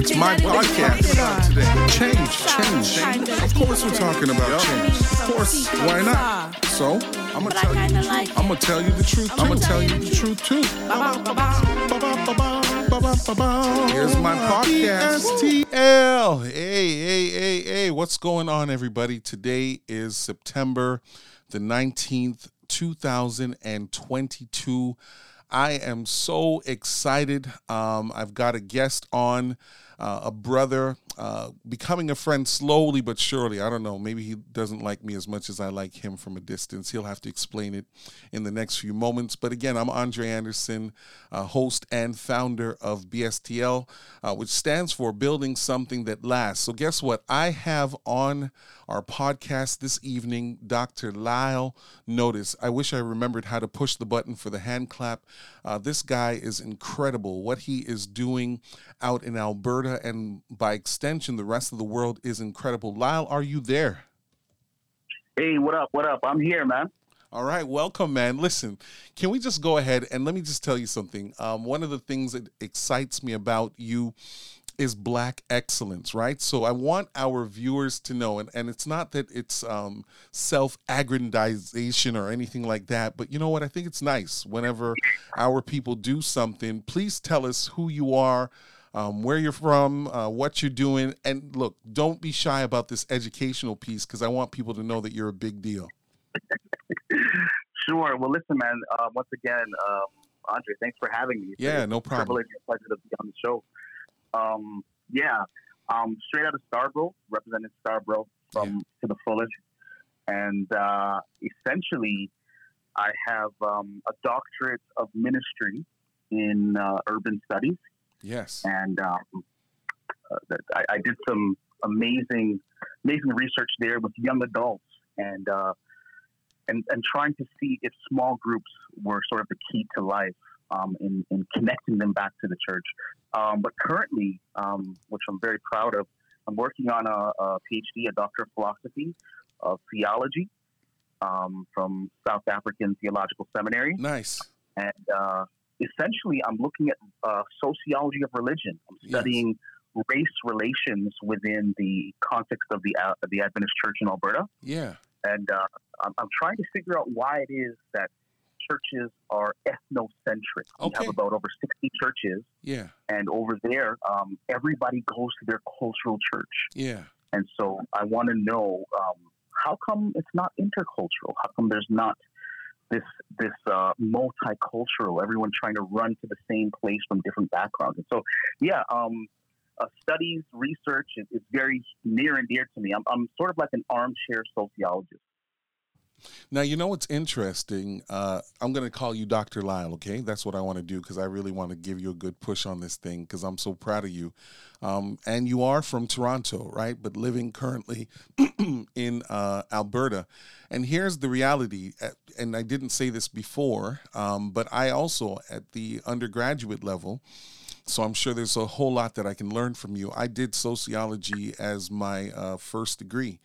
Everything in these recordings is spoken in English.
It's my podcast today. Change, change, change. Of course, we're talking about change. Of course, why not? So, I'm gonna tell you. I'm gonna tell you the truth. I'm gonna tell you the truth too. Here's my podcast. STL. Hey, hey, hey, hey. What's going on, everybody? Today is September the 19th, 2022. I am so excited. Um, I've got a guest on, uh, a brother, uh, becoming a friend slowly but surely. I don't know. Maybe he doesn't like me as much as I like him from a distance. He'll have to explain it in the next few moments. But again, I'm Andre Anderson, uh, host and founder of BSTL, uh, which stands for Building Something That Lasts. So, guess what? I have on our podcast this evening Dr. Lyle Notice. I wish I remembered how to push the button for the hand clap. Uh, this guy is incredible. What he is doing out in Alberta and by extension, the rest of the world is incredible. Lyle, are you there? Hey, what up? What up? I'm here, man. All right, welcome, man. Listen, can we just go ahead and let me just tell you something? Um, one of the things that excites me about you is black excellence, right? So I want our viewers to know, and, and it's not that it's um, self aggrandization or anything like that, but you know what? I think it's nice whenever our people do something. Please tell us who you are, um, where you're from, uh, what you're doing, and look, don't be shy about this educational piece because I want people to know that you're a big deal. Sure. Well, listen, man. Uh, once again, um, Andre, thanks for having me. Yeah, no problem. Privilege and pleasure to be on the show. Um, yeah, um, straight out of Scarborough, representing Scarborough from to the fullest, and uh, essentially, I have um, a doctorate of ministry in uh, urban studies, Yes. and um, uh, I, I did some amazing, amazing research there with young adults, and uh, and and trying to see if small groups were sort of the key to life um, in in connecting them back to the church. Um, but currently, um, which I'm very proud of, I'm working on a, a PhD, a Doctor of Philosophy of Theology um, from South African Theological Seminary Nice. and uh, essentially I'm looking at uh, sociology of religion. I'm Yes. studying race relations within the context of the uh, the Adventist Church in Alberta, Yeah. and uh, I'm, I'm trying to figure out why it is that churches are ethnocentric. We have about over 60 churches, Yeah. and over there, um, everybody goes to their cultural church. Yeah. And so I want to know um, how come it's not intercultural? How come there's not this this uh, multicultural? Everyone trying to run to the same place from different backgrounds. And so, yeah, um, uh, studies, research is, is very near and dear to me. I'm, I'm sort of like an armchair sociologist. Now, you know what's interesting? Uh, I'm going to call you Dr. Lyle, okay? That's what I want to do because I really want to give you a good push on this thing because I'm so proud of you. Um, and you are from Toronto, right? But living currently in uh, Alberta. And here's the reality, uh, and I didn't say this before, um, but I also, at the undergraduate level, so I'm sure there's a whole lot that I can learn from you. I did sociology as my uh, first degree.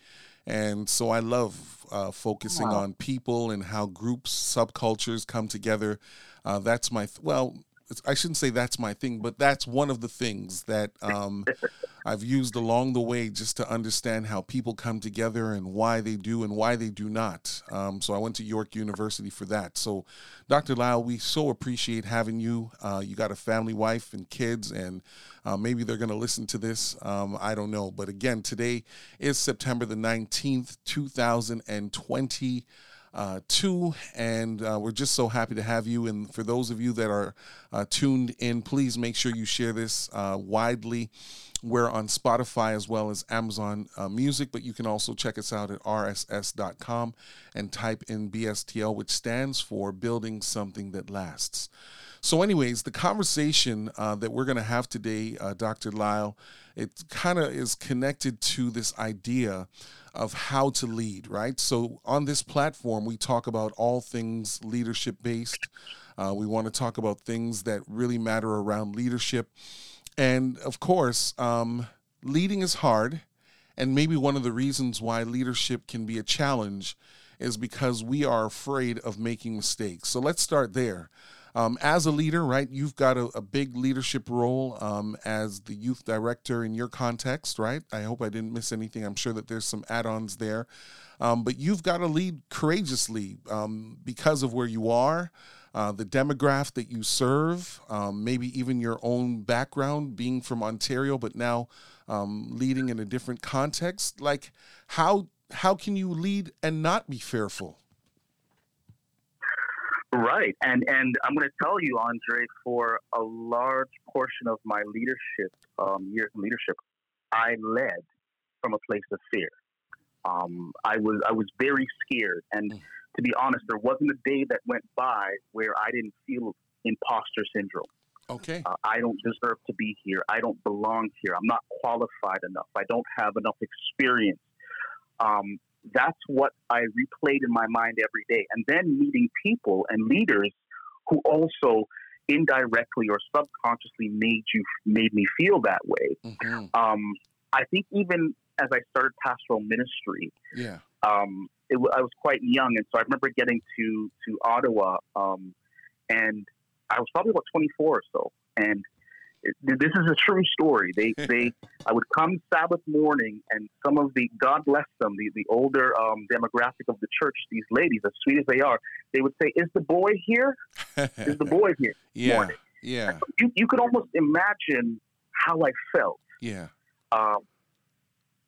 And so I love uh, focusing Wow. on people and how groups, subcultures come together. Uh, that's my, th- well, it's- I shouldn't say that's my thing, but that's one of the things that um, I've used along the way just to understand how people come together and why they do and why they do not. Um, so I went to York University for that. So, Dr. Lyle, we so appreciate having you. Uh, you got a family, wife, and kids, and uh, maybe they're going to listen to this. Um, I don't know. But again, today is September the 19th, 2020 uh, two, and uh, we're just so happy to have you. And for those of you that are uh, tuned in, please make sure you share this uh, widely. We're on Spotify as well as Amazon uh, Music, but you can also check us out at rss.com and type in BSTL, which stands for Building Something That Lasts. So, anyways, the conversation uh, that we're going to have today, uh, Dr. Lyle, it kind of is connected to this idea of how to lead, right? So, on this platform, we talk about all things leadership based. Uh, we want to talk about things that really matter around leadership. And of course, um, leading is hard. And maybe one of the reasons why leadership can be a challenge is because we are afraid of making mistakes. So let's start there. Um, as a leader, right, you've got a, a big leadership role um, as the youth director in your context, right? I hope I didn't miss anything. I'm sure that there's some add ons there. Um, but you've got to lead courageously um, because of where you are. Uh, the demographic that you serve, um, maybe even your own background, being from Ontario, but now um, leading in a different context. Like, how how can you lead and not be fearful? Right, and and I'm going to tell you, Andre, for a large portion of my leadership um, years in leadership, I led from a place of fear. Um, I was I was very scared, and mm. To be honest, there wasn't a day that went by where I didn't feel imposter syndrome. Okay. Uh, I don't deserve to be here. I don't belong here. I'm not qualified enough. I don't have enough experience. Um, that's what I replayed in my mind every day. And then meeting people and leaders who also indirectly or subconsciously made you made me feel that way. Mm-hmm. Um, I think even as I started pastoral ministry, yeah, um, it, I was quite young, and so I remember getting to to Ottawa, um, and I was probably about 24 or so, and this is a true story. They they I would come Sabbath morning, and some of the God bless them, the the older um, demographic of the church, these ladies, as sweet as they are, they would say, "Is the boy here? Is the boy here?" yeah, morning? yeah. You you could almost imagine how I felt. Yeah. Um,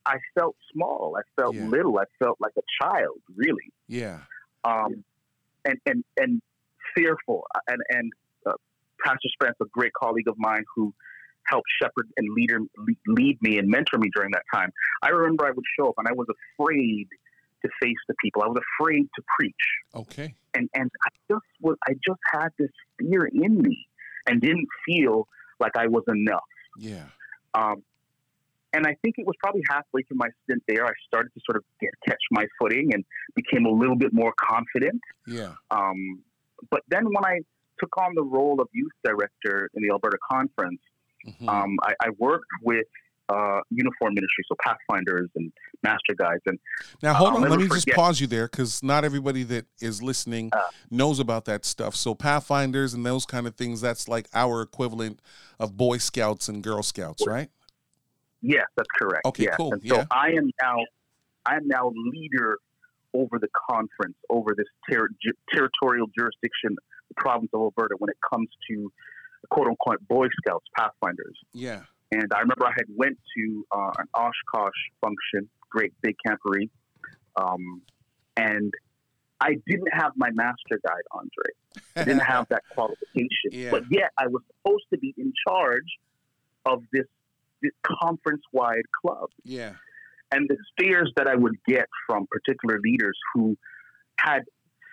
I felt small. I felt yeah. little. I felt like a child, really. Yeah. Um, and and and fearful, and and Pastor Spence, a great colleague of mine who helped shepherd and lead, lead me and mentor me during that time. I remember I would show up and I was afraid to face the people. I was afraid to preach. Okay. And and I just was I just had this fear in me and didn't feel like I was enough. Yeah. Um, and I think it was probably halfway through my stint there, I started to sort of get, catch my footing and became a little bit more confident. Yeah. Um, but then when I took on the role of youth director in the Alberta Conference, mm-hmm. um, I, I, worked with uh, uniform ministry, so Pathfinders and Master Guides. And now, hold on, let me forget. just pause you there because not everybody that is listening uh, knows about that stuff. So Pathfinders and those kind of things—that's like our equivalent of Boy Scouts and Girl Scouts, right? Yes, that's correct. Okay, yes. cool. And so yeah. I am now, I am now leader over the conference, over this ter- territorial jurisdiction the province of Alberta when it comes to quote unquote Boy Scouts, Pathfinders. Yeah. And I remember I had went to uh, an Oshkosh function, great big camporee, um, and I didn't have my master guide, Andre. I didn't have that qualification, yeah. but yet I was supposed to be in charge of this, this conference-wide club. Yeah. And the stares that I would get from particular leaders who had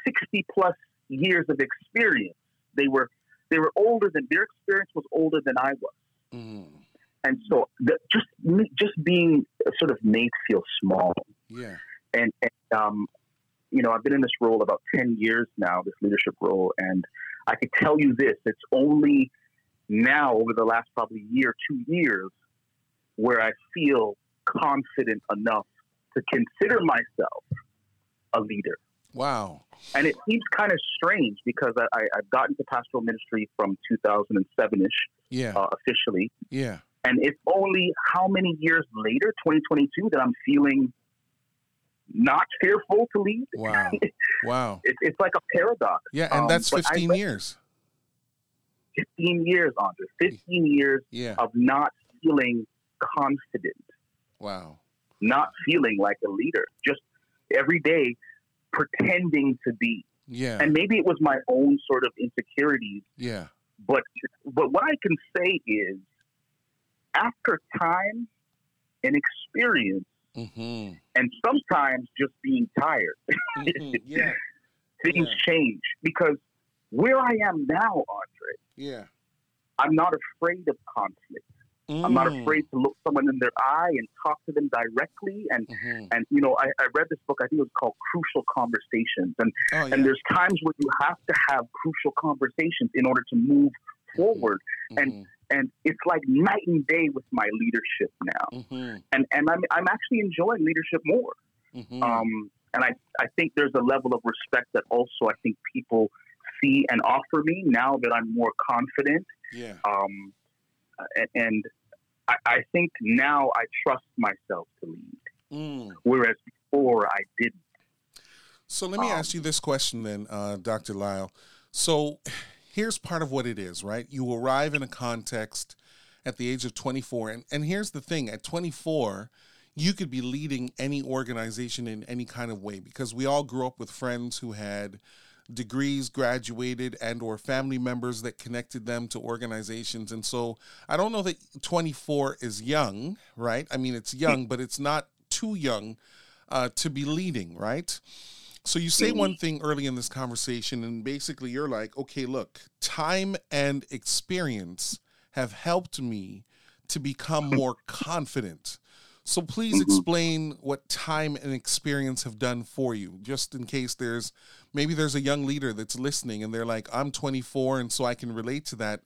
60 plus years of experience. They were they were older than their experience was older than I was, mm. and so the, just just being sort of made feel small. Yeah, and, and um, you know, I've been in this role about ten years now, this leadership role, and I can tell you this: it's only now over the last probably year, two years, where I feel confident enough to consider myself a leader. Wow. And it seems kind of strange because I, I, have gotten to pastoral ministry from 2007 ish, yeah, uh, officially, yeah. And it's only how many years later, 2022, that I'm feeling not fearful to lead. Wow, wow. it's, it's like a paradox. Yeah, and um, that's 15 I, years. 15 years, Andre. 15 years yeah. of not feeling confident. Wow. Not feeling like a leader. Just every day pretending to be. Yeah. And maybe it was my own sort of insecurities. Yeah. But but what I can say is after time and experience mm-hmm. and sometimes just being tired. Mm-hmm. Yeah. things yeah. change because where I am now, Andre. Yeah. I'm not afraid of conflict. Mm. I'm not mm. afraid to look someone in their eye and talk to them directly. And mm-hmm. and you know, I, I, read this book. I think it was called Crucial Conversations. And oh, yeah. and there's times where you have to have crucial conversations in order to move forward. Mm-hmm. And and it's like night and day with my leadership now. Mm-hmm. And and I'm I'm actually enjoying leadership more. Mm-hmm. Um, and I I think there's a level of respect that also I think people see and offer me now that I'm more confident. Yeah. Um, and, and I, I, think now I trust myself to lead, mm. whereas before I didn't. So let me um, ask you this question then, uh, Dr. Lyle. So here's part of what it is, right? You arrive in a context at the age of 24, and, and here's the thing: at 24 you could be leading any organization in any kind of way because we all grew up with friends who had degrees graduated and or family members that connected them to organizations. And so i don't know that 24 is young right? I mean it's young but it's not too young uh, to be leading right? So you say one thing early in this conversation and basically you're like okay look time and experience have helped me to become more confident so please mm-hmm. explain what time and experience have done for you, just in case there's maybe there's a young leader that's listening and they're like, I'm 24 and so I can relate to that.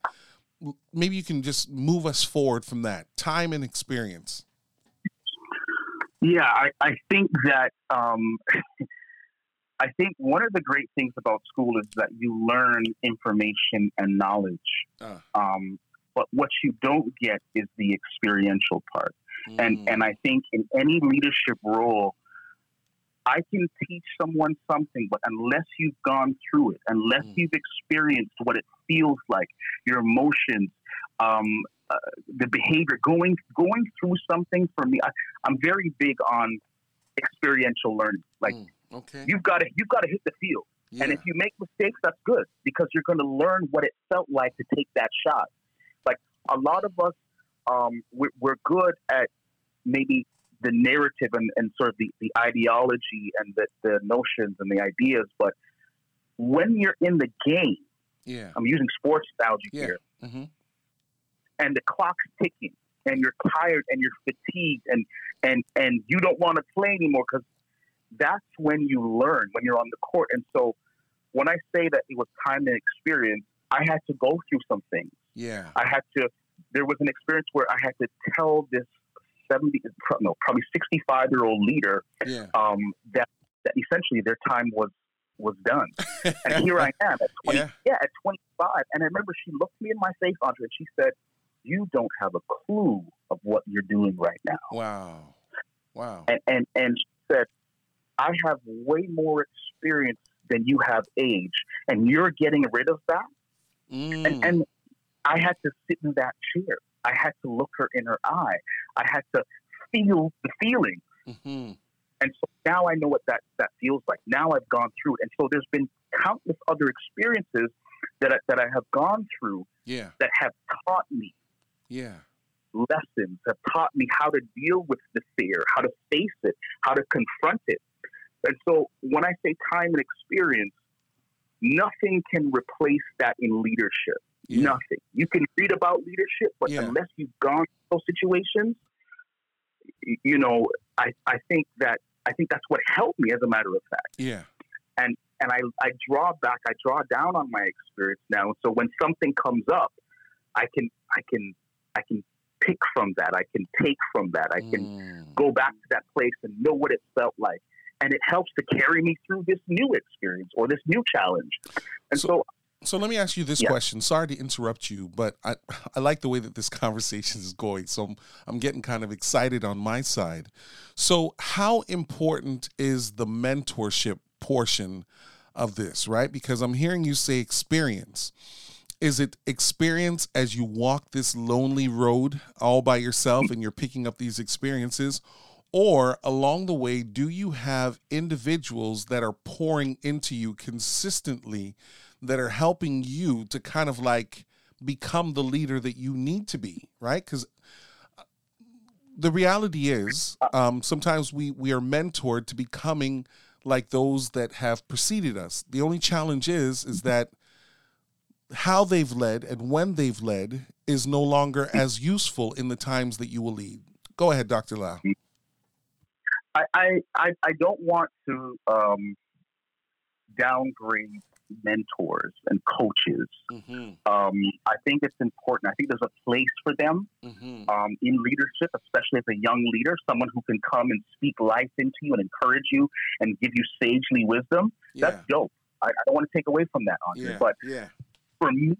Maybe you can just move us forward from that time and experience. Yeah, I, I think that um, I think one of the great things about school is that you learn information and knowledge. Uh. Um, but what you don't get is the experiential part. Mm. And and I think in any leadership role, I can teach someone something, but unless you've gone through it, unless mm. you've experienced what it feels like, your emotions, um, uh, the behavior, going going through something for me, I, am very big on experiential learning. Like mm. okay. you've got to you've got to hit the field, yeah. and if you make mistakes, that's good because you're going to learn what it felt like to take that shot. Like a lot of us, um, we're, we're good at maybe the narrative and, and sort of the, the ideology and the, the notions and the ideas, but when you're in the game, yeah, I'm using sports analogy yeah. here, mm-hmm. and the clock's ticking, and you're tired and you're fatigued, and and and you don't want to play anymore because that's when you learn when you're on the court. And so, when I say that it was time and experience, I had to go through some things. Yeah, I had to. There was an experience where I had to tell this 70, no, probably 65 year old leader yeah. um, that, that essentially their time was was done. and here I am at 20, yeah. yeah. at 25. And I remember she looked me in my face, Andre, and she said, you don't have a clue of what you're doing right now. Wow. Wow. And, and, and she said, I have way more experience than you have age, and you're getting rid of that. Mm. And, and I had to sit in that chair. I had to look her in her eye. I had to feel the feeling. Mm-hmm. And so now I know what that, that feels like. Now I've gone through it. And so there's been countless other experiences that I, that I have gone through yeah. that have taught me yeah. lessons, have taught me how to deal with the fear, how to face it, how to confront it. And so when I say time and experience, nothing can replace that in leadership. Yeah. Nothing. You can read about leadership, but yeah. unless you've gone through those situations, you know, I, I think that I think that's what helped me as a matter of fact. Yeah. And and I, I draw back, I draw down on my experience now. So when something comes up, I can I can I can pick from that. I can take from that. I can mm. go back to that place and know what it felt like. And it helps to carry me through this new experience or this new challenge. And so, so so let me ask you this yeah. question. Sorry to interrupt you, but I, I like the way that this conversation is going. So I'm, I'm getting kind of excited on my side. So, how important is the mentorship portion of this, right? Because I'm hearing you say experience. Is it experience as you walk this lonely road all by yourself and you're picking up these experiences? Or along the way, do you have individuals that are pouring into you consistently? That are helping you to kind of like become the leader that you need to be, right? Because uh, the reality is um, sometimes we we are mentored to becoming like those that have preceded us. The only challenge is is that how they've led and when they've led is no longer as useful in the times that you will lead. Go ahead, Dr. Lyle. I, I, I don't want to um, downgrade mentors and coaches. Mm-hmm. Um, I think it's important. I think there's a place for them mm-hmm. um, in leadership, especially as a young leader, someone who can come and speak life into you and encourage you and give you sagely wisdom. Yeah. That's dope. I, I don't want to take away from that, Andre. Yeah. But yeah. for me,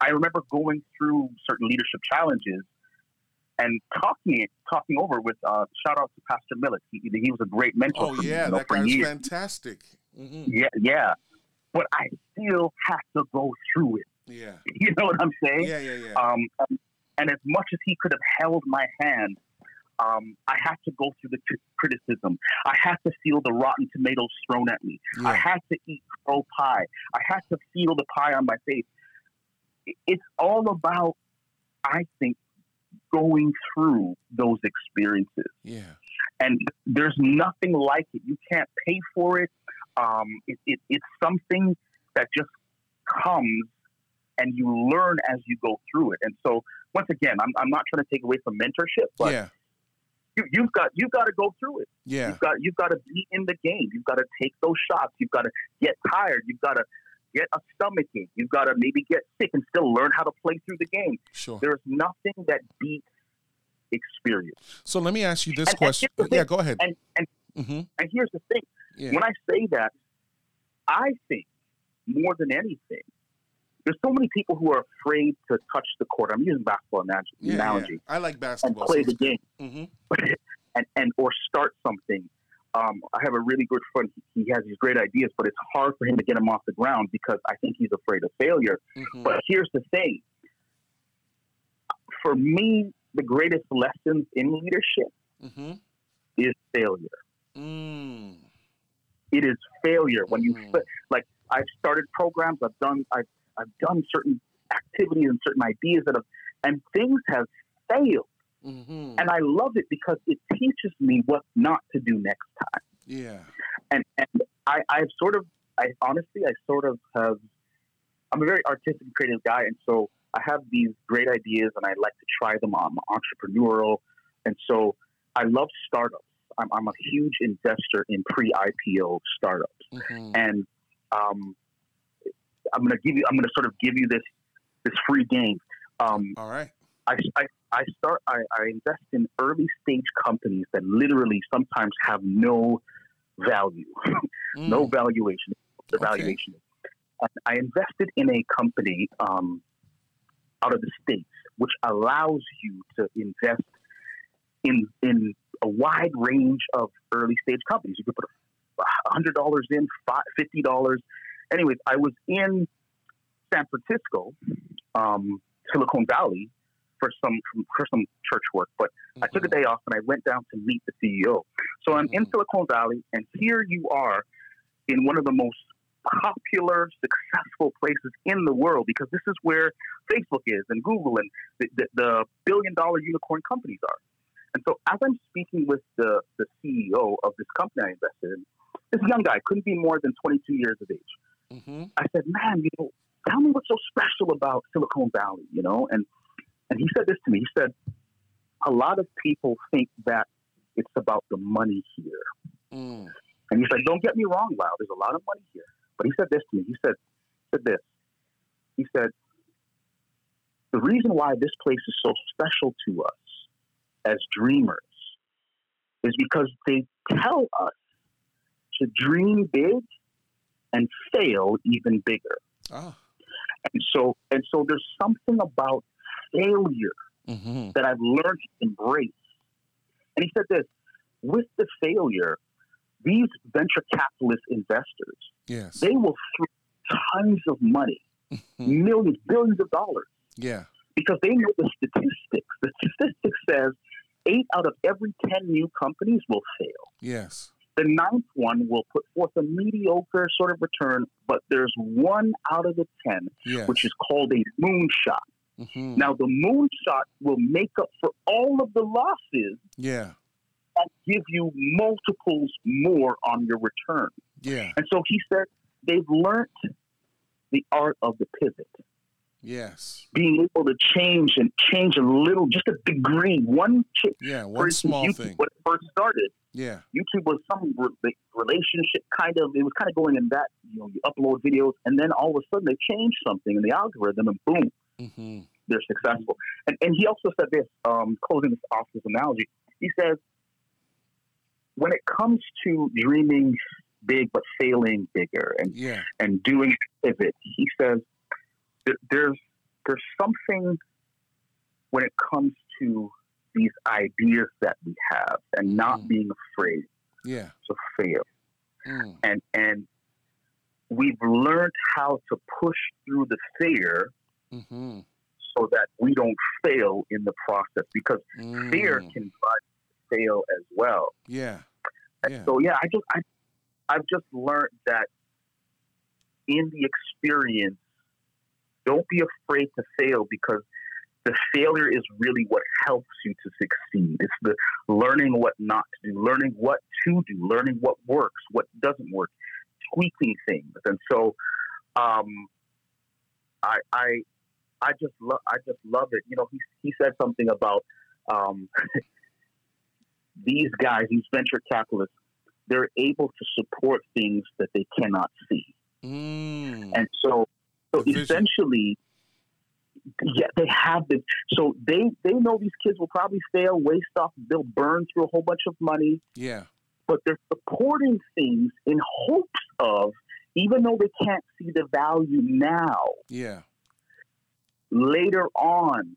I remember going through certain leadership challenges and talking talking over with uh, shout out to Pastor Millet. He, he was a great mentor. Oh for me, yeah, you know, that for guy was years. fantastic. hmm Yeah, yeah. But I still have to go through it. Yeah. You know what I'm saying? Yeah, yeah, yeah. Um, and, and as much as he could have held my hand, um, I had to go through the criticism. I had to feel the rotten tomatoes thrown at me. I yeah. had to eat crow pie. I had to feel the pie on my face. It's all about, I think, going through those experiences. Yeah. And there's nothing like it. You can't pay for it. Um, it, it it's something that just comes and you learn as you go through it. And so, once again, I'm, I'm not trying to take away from mentorship, but Yeah. you, you've got you've got to go through it. Yeah. You've got you've got to be in the game. You've got to take those shots. You've got to get tired. You've got to get a stomach ache. You've got to maybe get sick and still learn how to play through the game. Sure. There's nothing that beats experience. So let me ask you this And- and question. the Yeah, go ahead. And and hmm and here's the thing. Yeah. When I say that, I think more than anything, there's so many people who are afraid to touch the court. I'm using basketball analogy, yeah, yeah. I like and basketball. play the game. hmm and, and or start something. Um, I have a really good friend. He he has these great ideas, but it's hard for him to get them off the ground because I think he's afraid of failure. hmm But here's the thing: for me, the greatest lessons in leadership hmm is failure. Mm. It is failure when you Mhm. like. I've started programs. I've done. I've I've done certain activities and certain ideas that have, and things have failed. hmm And I love it because it teaches me what not to do next time. Yeah. and and I, I've sort of, I honestly, I sort of have. I'm a very artistic and creative guy, and so I have these great ideas, and I like to try them. I'm entrepreneurial, and so I love startups. I'm, I'm a huge investor in pre-IPO startups, hmm and um, I'm going to give you. I'm going to sort of give you this this free game. Um, All right. I, I, I start I, I invest in early stage companies that literally sometimes have no value, no Mm. valuation. The Okay. valuation. And I invested in a company um, out of the states, which allows you to invest in in a wide range of early stage companies. You could put hundred dollars in, fifty dollars. Anyways, I was in San Francisco, um, Silicon Valley, for some for some church work, but I took a Mhm. day off and I went down to meet the CEO. So I'm in Mhm. Silicon Valley, and here you are in one of the most popular, successful places in the world because this is where Facebook is and Google and the, the, the billion dollar unicorn companies are. And so as I'm speaking with the, the CEO of this company I invested in, this young guy couldn't be more than 22 years of age. Mhm. I said, man, you know, tell me what's so special about Silicon Valley, you know? And and he said this to me. He said, a lot of people think that it's about the money here. Mm. And he said, don't get me wrong, Wow, there's a lot of money here. But he said this to me. He said, said this. He said, the reason why this place is so special to us as dreamers is because they tell us to dream big and fail even bigger. Ah. And so, and so there's something about failure hmm that I've learned to embrace. And he said this with the failure, these venture capitalist investors, Yes. they will throw tons of money, Mhm. millions, billions of dollars, Yeah. because they know the statistics. The statistics says eight out of every 10 new companies will fail. Yes. The ninth one will put forth a mediocre sort of return, but there's one out of the 10, Yes. which is called a moonshot. Mhm. Now, the moonshot will make up for all of the losses Yeah. and give you multiples more on your return. Yeah. And so he said they've learned the art of the pivot, Yes. being able to change and change a little, just a degree. One, ch- Yeah. One small YouTube, thing. when it first started, Yeah. YouTube was some re- relationship kind of, it was kind of going in that, you know, you upload videos and then all of a sudden they change something in the algorithm and boom, mm-hmm. they're successful. And, and he also said this, um, closing this off this analogy, he says, when it comes to dreaming big but failing bigger and yeah. and doing pivot. He says there's there's something when it comes to these ideas that we have and not mm. being afraid yeah. to fail. Mm. And and we've learned how to push through the fear mm-hmm. so that we don't fail in the process because mm. fear can drive fail as well. Yeah. yeah. so yeah, I just I I've just learned that in the experience, don't be afraid to fail because the failure is really what helps you to succeed. It's the learning what not to do, learning what to do, learning what works, what doesn't work, tweaking things. And so, um, I, I, I just love, I just love it. You know, he, he said something about, um, these guys, these venture capitalists, they're able to support things that they cannot see. Mm. And so, so essentially, yeah, they have this. So they they know these kids will probably fail, waste off, they'll burn through a whole bunch of money. Yeah. But they're supporting things in hopes of, even though they can't see the value now. Yeah. Later on,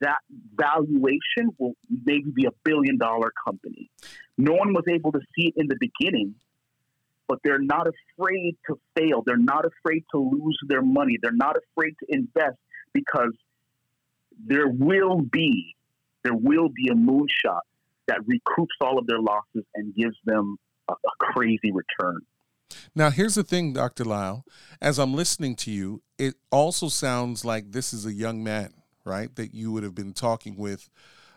that valuation will maybe be a billion dollar company. No one was able to see it in the beginning, but they're not afraid to fail. They're not afraid to lose their money. They're not afraid to invest because there will be there will be a moonshot that recoups all of their losses and gives them a, a crazy return. Now, here's the thing, Dr. Lyle. As I'm listening to you, it also sounds like this is a young man, right, that you would have been talking with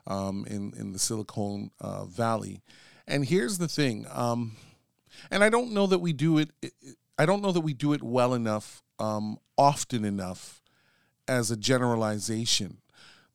um, in in the Silicon uh, Valley. And here's the thing, um, and I don't know that we do it. I don't know that we do it well enough, um, often enough, as a generalization.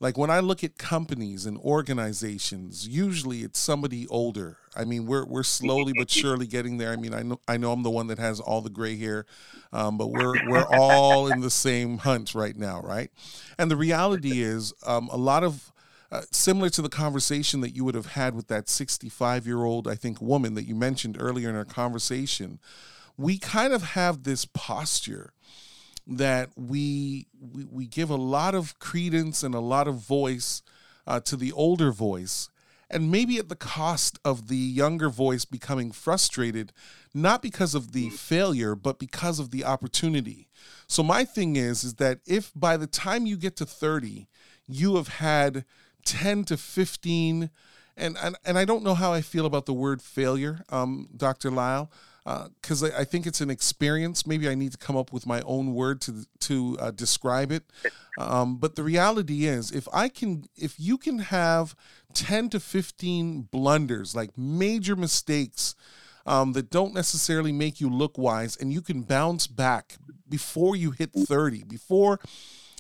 Like when I look at companies and organizations, usually it's somebody older. I mean, we're we're slowly but surely getting there. I mean, I know I know I'm the one that has all the gray hair, um, but we're we're all in the same hunt right now, right? And the reality is, um, a lot of uh, similar to the conversation that you would have had with that 65 year old, I think, woman that you mentioned earlier in our conversation, we kind of have this posture that we, we, we give a lot of credence and a lot of voice uh, to the older voice. And maybe at the cost of the younger voice becoming frustrated not because of the failure but because of the opportunity. So my thing is is that if by the time you get to 30 you have had 10 to 15 and and, and I don't know how I feel about the word failure um, Dr. Lyle because uh, I, I, think it's an experience. Maybe I need to come up with my own word to to uh, describe it. Um, but the reality is, if I can, if you can have ten to fifteen blunders, like major mistakes. Um, that don't necessarily make you look wise, and you can bounce back before you hit 30, before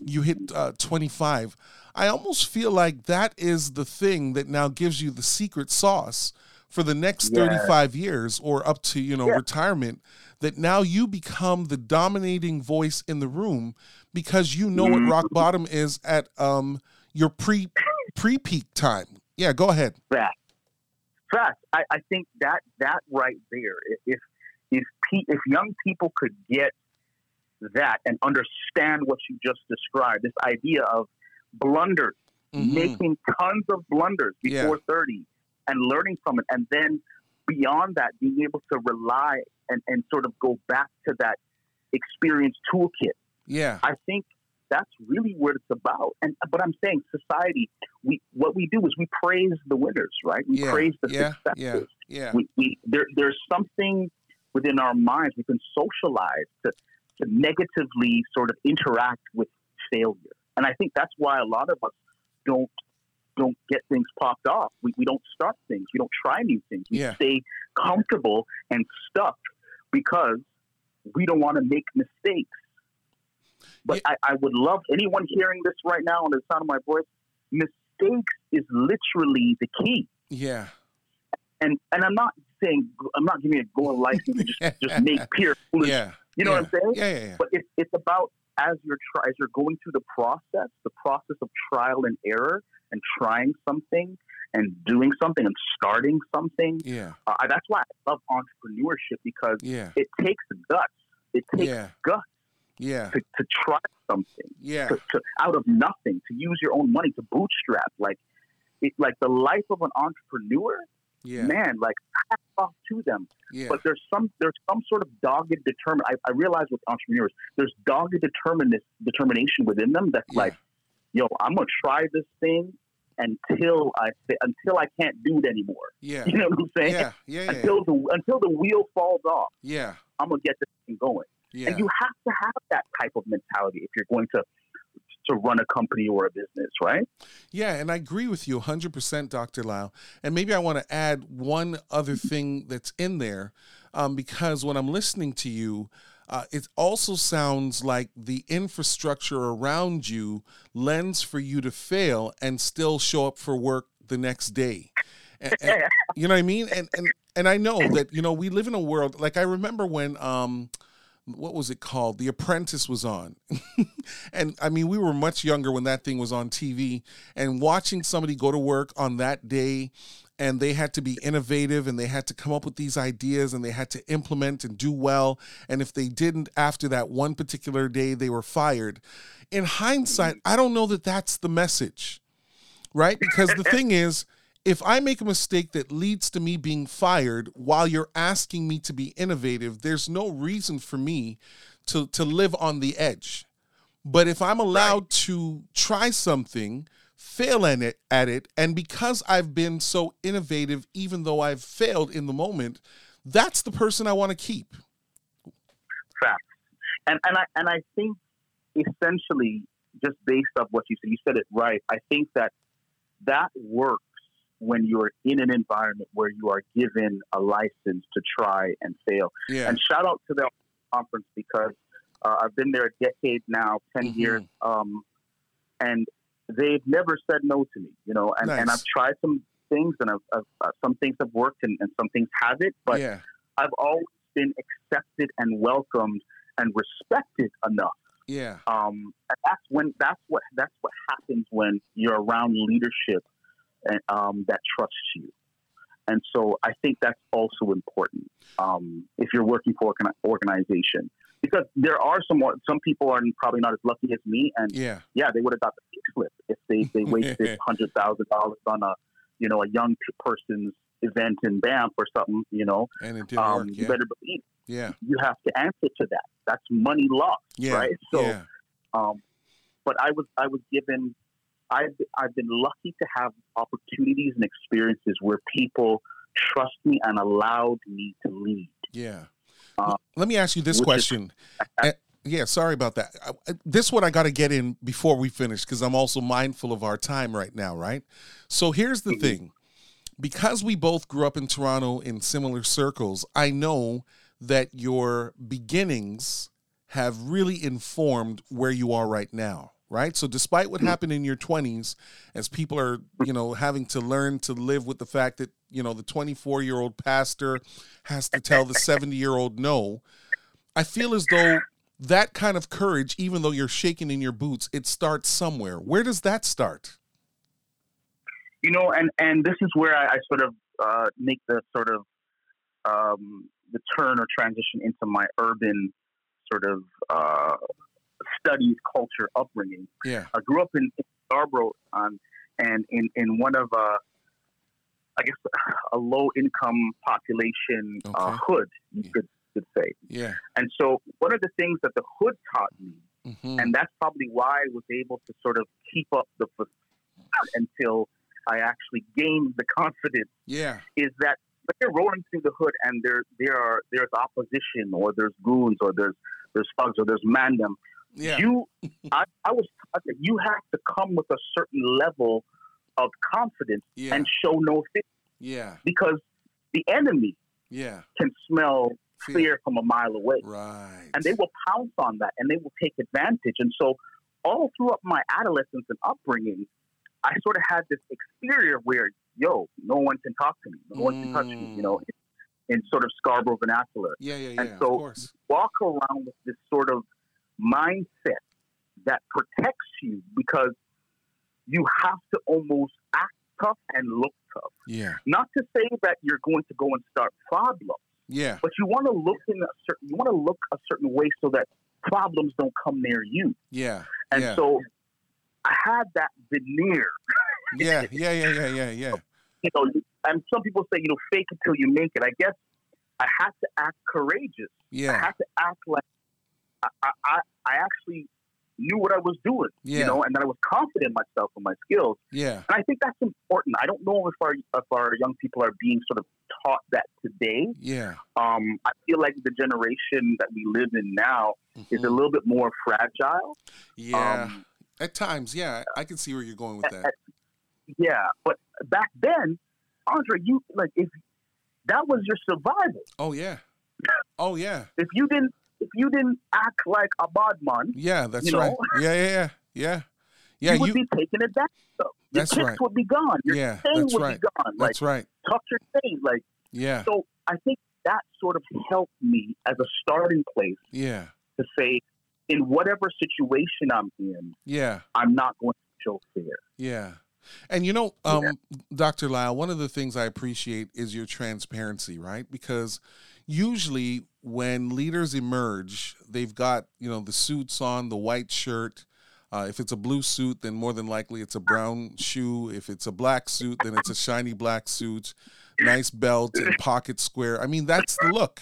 you hit uh, 25. I almost feel like that is the thing that now gives you the secret sauce for the next 35 years or up to you know yeah. retirement that now you become the dominating voice in the room because you know mm-hmm. what rock bottom is at um your pre pre peak time yeah go ahead fact fact I, I think that that right there if if if young people could get that and understand what you just described this idea of blunders mm-hmm. making tons of blunders before yeah. 30 and learning from it. And then beyond that, being able to rely and, and sort of go back to that experience toolkit. Yeah. I think that's really what it's about. And but I'm saying society, we what we do is we praise the winners, right? We yeah, praise the yeah, successes. Yeah. yeah. We, we there there's something within our minds we can socialize to to negatively sort of interact with failure. And I think that's why a lot of us don't don't get things popped off. We, we don't start things. We don't try new things. We yeah. stay comfortable and stuck because we don't want to make mistakes. But yeah. I, I would love anyone hearing this right now on the sound of my voice. Mistakes is literally the key. Yeah. And and I'm not saying I'm not giving a goal license to just, just make pure foolish. Yeah. You know yeah. what I'm saying? Yeah, yeah, yeah. But it's it's about as you're try, as you're going through the process, the process of trial and error, and trying something and doing something and starting something. Yeah. Uh, that's why I love entrepreneurship because Yeah. it takes guts. It takes Yeah. guts Yeah. to, to try something Yeah. to, to out of nothing to use your own money to bootstrap like it, like the life of an entrepreneur Yeah. man like hats off to them Yeah. but there's some there's some sort of dogged determin I, I realize with entrepreneurs there's dogged determin- determination within them that's Yeah. like yo i'm gonna try this thing until i until i can't do it anymore Yeah. you know what i'm saying Yeah. Yeah. Yeah. until the until the wheel falls off Yeah. i'm gonna get this thing going Yeah. and you have to have that type of mentality if you're going to to run a company or a business, right? Yeah, and I agree with you 100%, Dr. Lyle. And maybe I want to add one other thing that's in there um, because when I'm listening to you, uh, it also sounds like the infrastructure around you lends for you to fail and still show up for work the next day. And, and- you know what I mean? And, and and I know that you know we live in a world like I remember when um what was it called? The Apprentice was on. and I mean, we were much younger when that thing was on TV and watching somebody go to work on that day and they had to be innovative and they had to come up with these ideas and they had to implement and do well. And if they didn't after that one particular day, they were fired. In hindsight, I don't know that that's the message, right? Because the thing is, if I make a mistake that leads to me being fired while you're asking me to be innovative, there's no reason for me to to live on the edge. But if I'm allowed to try something, fail at it, at it, and because I've been so innovative, even though I've failed in the moment, that's the person I want to keep. Facts. And and I and I think essentially just based off what you said, you said it right. I think that that works when you're in an environment where you are given a license to try and fail. Yeah. And shout out to the conference because uh, I've been there a decade now, 10 Mhm. years, um, and they've never said no to me, you know. And, and I've tried some things, and I've, I've, uh, some things have worked, and, and some things haven't. But yeah. I've always been accepted and welcomed and respected enough. Yeah. Um, and that's when that's what that's what happens when you're around leadership um, that trusts you. And so I think that's also important um, if you're working for an organization because there are some some people are probably not as lucky as me, and Yeah. yeah, they would have got the pink slip if they they wasted hundred thousand dollars on a you know a young person's event in Banff or something. You know, And it didn't um, work. you better believe Yeah. you have to answer to that. That's money lost, Yeah. right? So, yeah. um, but I was I was given. I've I've been lucky to have opportunities and experiences where people trust me and allowed me to lead. Yeah. Uh, Let me ask you this which is- question. Uh, yeah, sorry about that. This one I got to get in before we finish because I'm also mindful of our time right now, right? So here's the Mhm. thing. Because we both grew up in Toronto in similar circles, I know that your beginnings have really informed where you are right now, right? So despite what Mhm. happened in your 20s as people are, you know, having to learn to live with the fact that, you know, the 24-year-old pastor has to tell the 70-year-old no, I feel as though that kind of courage, even though you're shaking in your boots, it starts somewhere. Where does that start? you know, and and this is where I, I sort of uh, make the sort of um, the turn or transition into my urban sort of uh, studies, culture, upbringing. Yeah. I grew up in, in Scarborough, um, and in in one of uh, I guess a low income population uh, hood, you Yeah. could could say. Yeah. And so, one of the things that the hood taught me hmm and that's probably why I was able to sort of keep up the until I actually gained the confidence. Yeah. Is that when you're rolling through the hood and there there are there's opposition or there's goons or there's there's thugs or there's mandem. Yeah. You, I, I was taught that you have to come with a certain level of confidence Yeah. and show no fear Yeah. because the enemy Yeah. can smell Fear. fear from a mile away Right. and they will pounce on that and they will take advantage. And so, all throughout my adolescence and upbringing, I sort of had this exterior where, yo, no one can talk to me, no one can touch me, you know, mm. in, in sort of Scarborough vernacular. Yeah. Yeah. Yeah. and of so- course. Walk around with this sort of mindset that protects you because you have to almost act tough and look tough. Yeah. Not to say that you're going to go and start problems, Yeah. but you want to look in a certain you want to look a certain way so that problems don't come near you. Yeah. And yeah. so I had that veneer, yeah. Yeah. Yeah. Yeah. Yeah. Yeah. you know. And some people say, you know, fake it till you make it. I guess I had to act courageous. Yeah. I had to act like I, I, I actually knew what I was doing, Yeah. you know, and that I was confident in myself and my skills. Yeah. And I think that's important. I don't know if our if our young people are being sort of taught that today. Yeah. Um, I feel like the generation that we live in now is a Mhm. little bit more fragile. Yeah. Um, At times, yeah, I can see where you're going with that. yeah, but back then, Andre, you like if that was your survival. Oh yeah. Oh yeah. If you didn't if you didn't act like a bad man, Yeah, that's You know? right. Yeah, yeah, yeah, yeah. Yeah, you would you. be taken advantage of. Your That's kicks right. would be gone. Your Yeah, that's would right. be gone. Like That's right. tuck your chain. Like Yeah, so, I think that sort of helped me as a starting place yeah, to say, in whatever situation I'm in, yeah, I'm not going to show fear. yeah. And you know, um, Yeah. Dr. Lyle, one of the things I appreciate is your transparency, right? Because usually when leaders emerge, they've got you know the suits on, the white shirt. Uh, if it's a blue suit, then more than likely it's a brown shoe. If it's a black suit, then it's a shiny black suit, nice belt and pocket square. I mean, that's the look.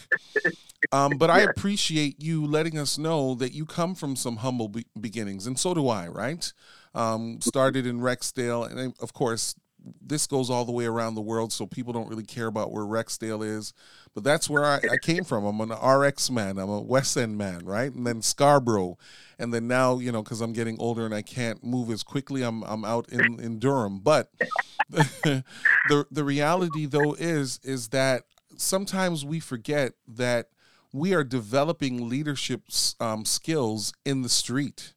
Um, but I appreciate you letting us know that you come from some humble be- beginnings, and so do I, right? Um, started in Rexdale, and of course, this goes all the way around the world, so people don't really care about where Rexdale is. But that's where I, I came from. I'm an RX man. I'm a West End man, right? And then Scarborough, and then now, you know, because I'm getting older and I can't move as quickly, I'm I'm out in in Durham. But the the reality though is is that sometimes we forget that we are developing leadership um, skills in the street.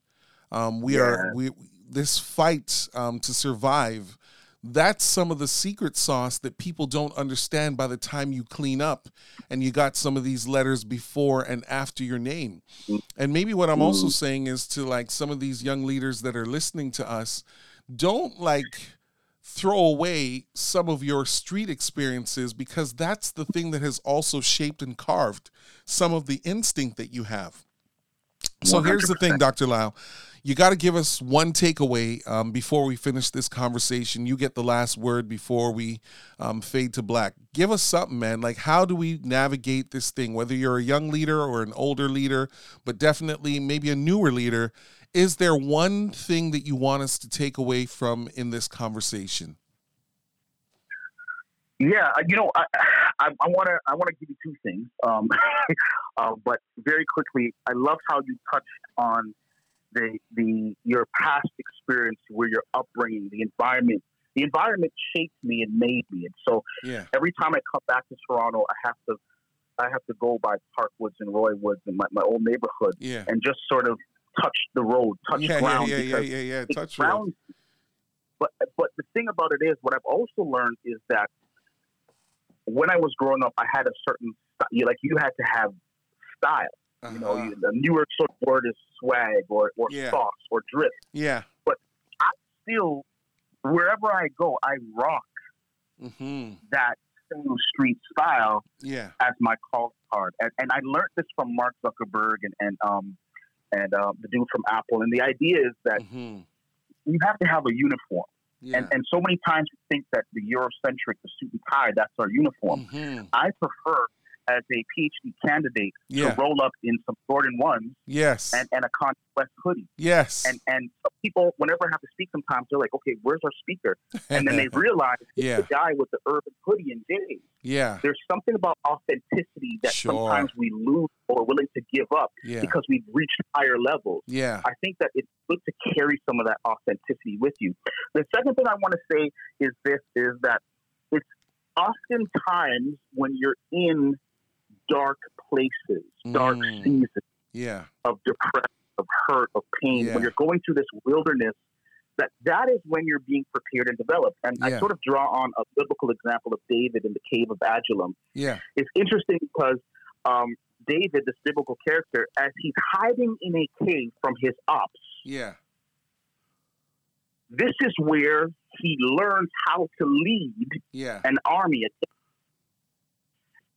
Um, we are we this fight um, to survive. That's some of the secret sauce that people don't understand by the time you clean up and you got some of these letters before and after your name. And maybe what I'm also saying is to like some of these young leaders that are listening to us, don't like throw away some of your street experiences because that's the thing that has also shaped and carved some of the instinct that you have. So here's the thing, Dr. Lyle. You got to give us one takeaway um, before we finish this conversation. You get the last word before we um, fade to black. Give us something, man. Like, how do we navigate this thing? Whether you're a young leader or an older leader, but definitely maybe a newer leader, is there one thing that you want us to take away from in this conversation? Yeah, uh, you know, I I want to I want to give you two things, um, uh, but very quickly, I love how you touched on the the your past experience, where your upbringing, the environment, the environment shaped me and made me, and so Yeah. every time I come back to Toronto, I have to I have to go by Parkwoods and Roywoods and my, my old neighborhood Yeah. and just sort of touch the road, touch Yeah, yeah, ground yeah, yeah, because yeah, yeah. Touch you. But but the thing about it is, what I've also learned is that when I was growing up, I had a certain like you had to have style. You know, Uh-huh. you, the newer sort of word is swag or or Yeah. sauce or drip. Yeah. But I still, wherever I go, I rock Mm-hmm. that same street style Yeah. as my call card. And, and I learned this from Mark Zuckerberg and and um and uh, the dude from Apple. And the idea is that Mm-hmm. you have to have a uniform. Yeah. And and so many times we think that the Eurocentric, the suit and tie, that's our uniform. Mhm. I prefer as a PhD candidate Yeah. to roll up in some Jordan ones Yes. and, and a Conquest hoodie. yes. And and people, whenever I have to speak, sometimes they're like, "Okay, where's our speaker?" And then they realize it's Yeah. the guy with the urban hoodie and J's. yeah. There's something about authenticity that Sure. sometimes we lose or are willing to give up Yeah. because we've reached higher levels. Yeah. I think that it's good to carry some of that authenticity with you. The second thing I want to say is this: is that it's oftentimes when you're in dark places, dark Mm. seasons Yeah. of depression, of hurt, of pain, Yeah. when you're going through this wilderness, that that is when you're being prepared and developed. And I sort of draw on a biblical example of David in the cave of Adullam. Yeah. It's interesting because um, David, this biblical character, as he's hiding in a cave from his ops, Yeah. this is where he learns how to lead yeah. an army.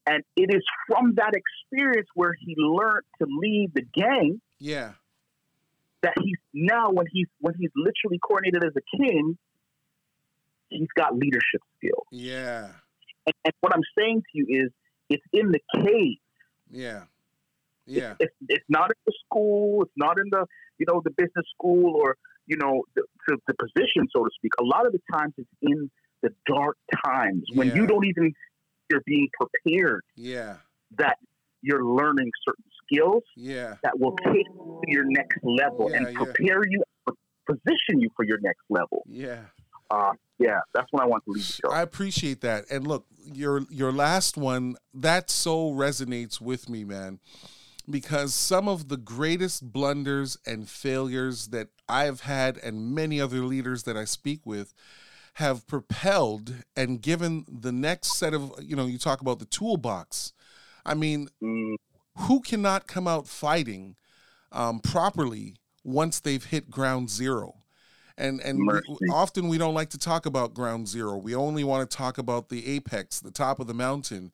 And it is from that experience where he learned to lead the gang. Yeah. That he's now when he's when he's literally coordinated as a king, he's got leadership skills. Yeah. And, and what I'm saying to you is, it's in the cave. Yeah. Yeah. It's, it's, it's, not in the school. It's not in the you know the business school or you know the, the, the position, so to speak. A lot of the times, it's in the dark times when Yeah. you don't even you're being prepared Yeah. that you're learning certain skills Yeah. that will take you to your next level Yeah, and yeah. prepare you, position you for your next level. Yeah. Uh, yeah, that's when I want to leave the show. I appreciate that. And look, your your last one that so resonates with me, man, because some of the greatest blunders and failures that I've had and many other leaders that I speak with have propelled and given the next set of, you know, you talk about the toolbox. I mean, Mm, who cannot come out fighting um, properly once they've hit ground zero? And and we, often we don't like to talk about ground zero. We only want to talk about the apex, the top of the mountain.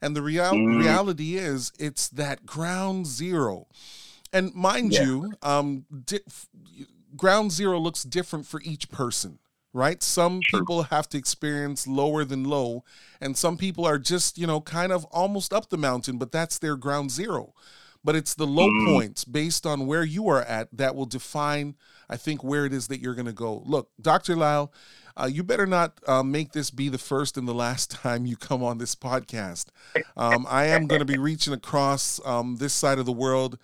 And the real, Mm. reality is, it's that ground zero. And mind Yeah. you, um, di- f- ground zero looks different for each person, right? Some True. people have to experience lower than low, and some people are just, you know, kind of almost up the mountain, but that's their ground zero. But it's the low Mm. points based on where you are at that will define, I think, where it is that you're going to go. Look, Dr. Lyle, uh, you better not uh, make this be the first and the last time you come on this podcast. Um, I am going to be reaching across um, this side of the world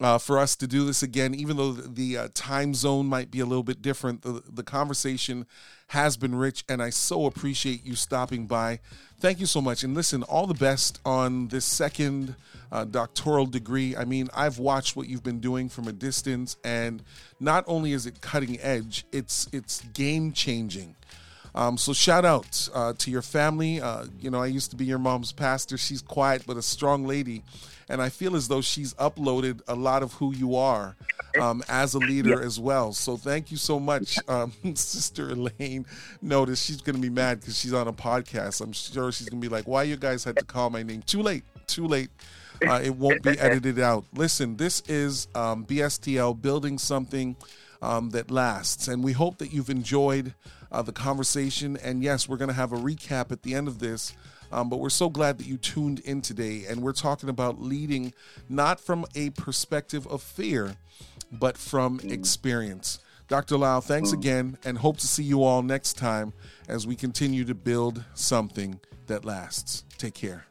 uh, for us to do this again, even though the, uh, time zone might be a little bit different. The, the conversation has been rich, and I so appreciate you stopping by. Thank you so much. And listen, all the best on this second uh, doctoral degree. I mean, I've watched what you've been doing from a distance, and not only is it cutting edge, it's it's game changing. Um, so shout out uh, to your family. Uh, you know, I used to be your mom's pastor. She's quiet but a strong lady, and I feel as though she's uploaded a lot of who you are um, as a leader as well. So thank you so much, um, Sister Elaine. Notice she's gonna be mad because she's on a podcast. I'm sure she's gonna be like, "Why you guys had to call my name? Too late. Too late." Uh, it won't be edited out. Listen, this is um, BSTL building something um, that lasts, and we hope that you've enjoyed uh, the conversation. And yes, we're going to have a recap at the end of this. Um, but we're so glad that you tuned in today, and we're talking about leading not from a perspective of fear, but from experience. Dr. Lyle, thanks again, and hope to see you all next time as we continue to build something that lasts. Take care.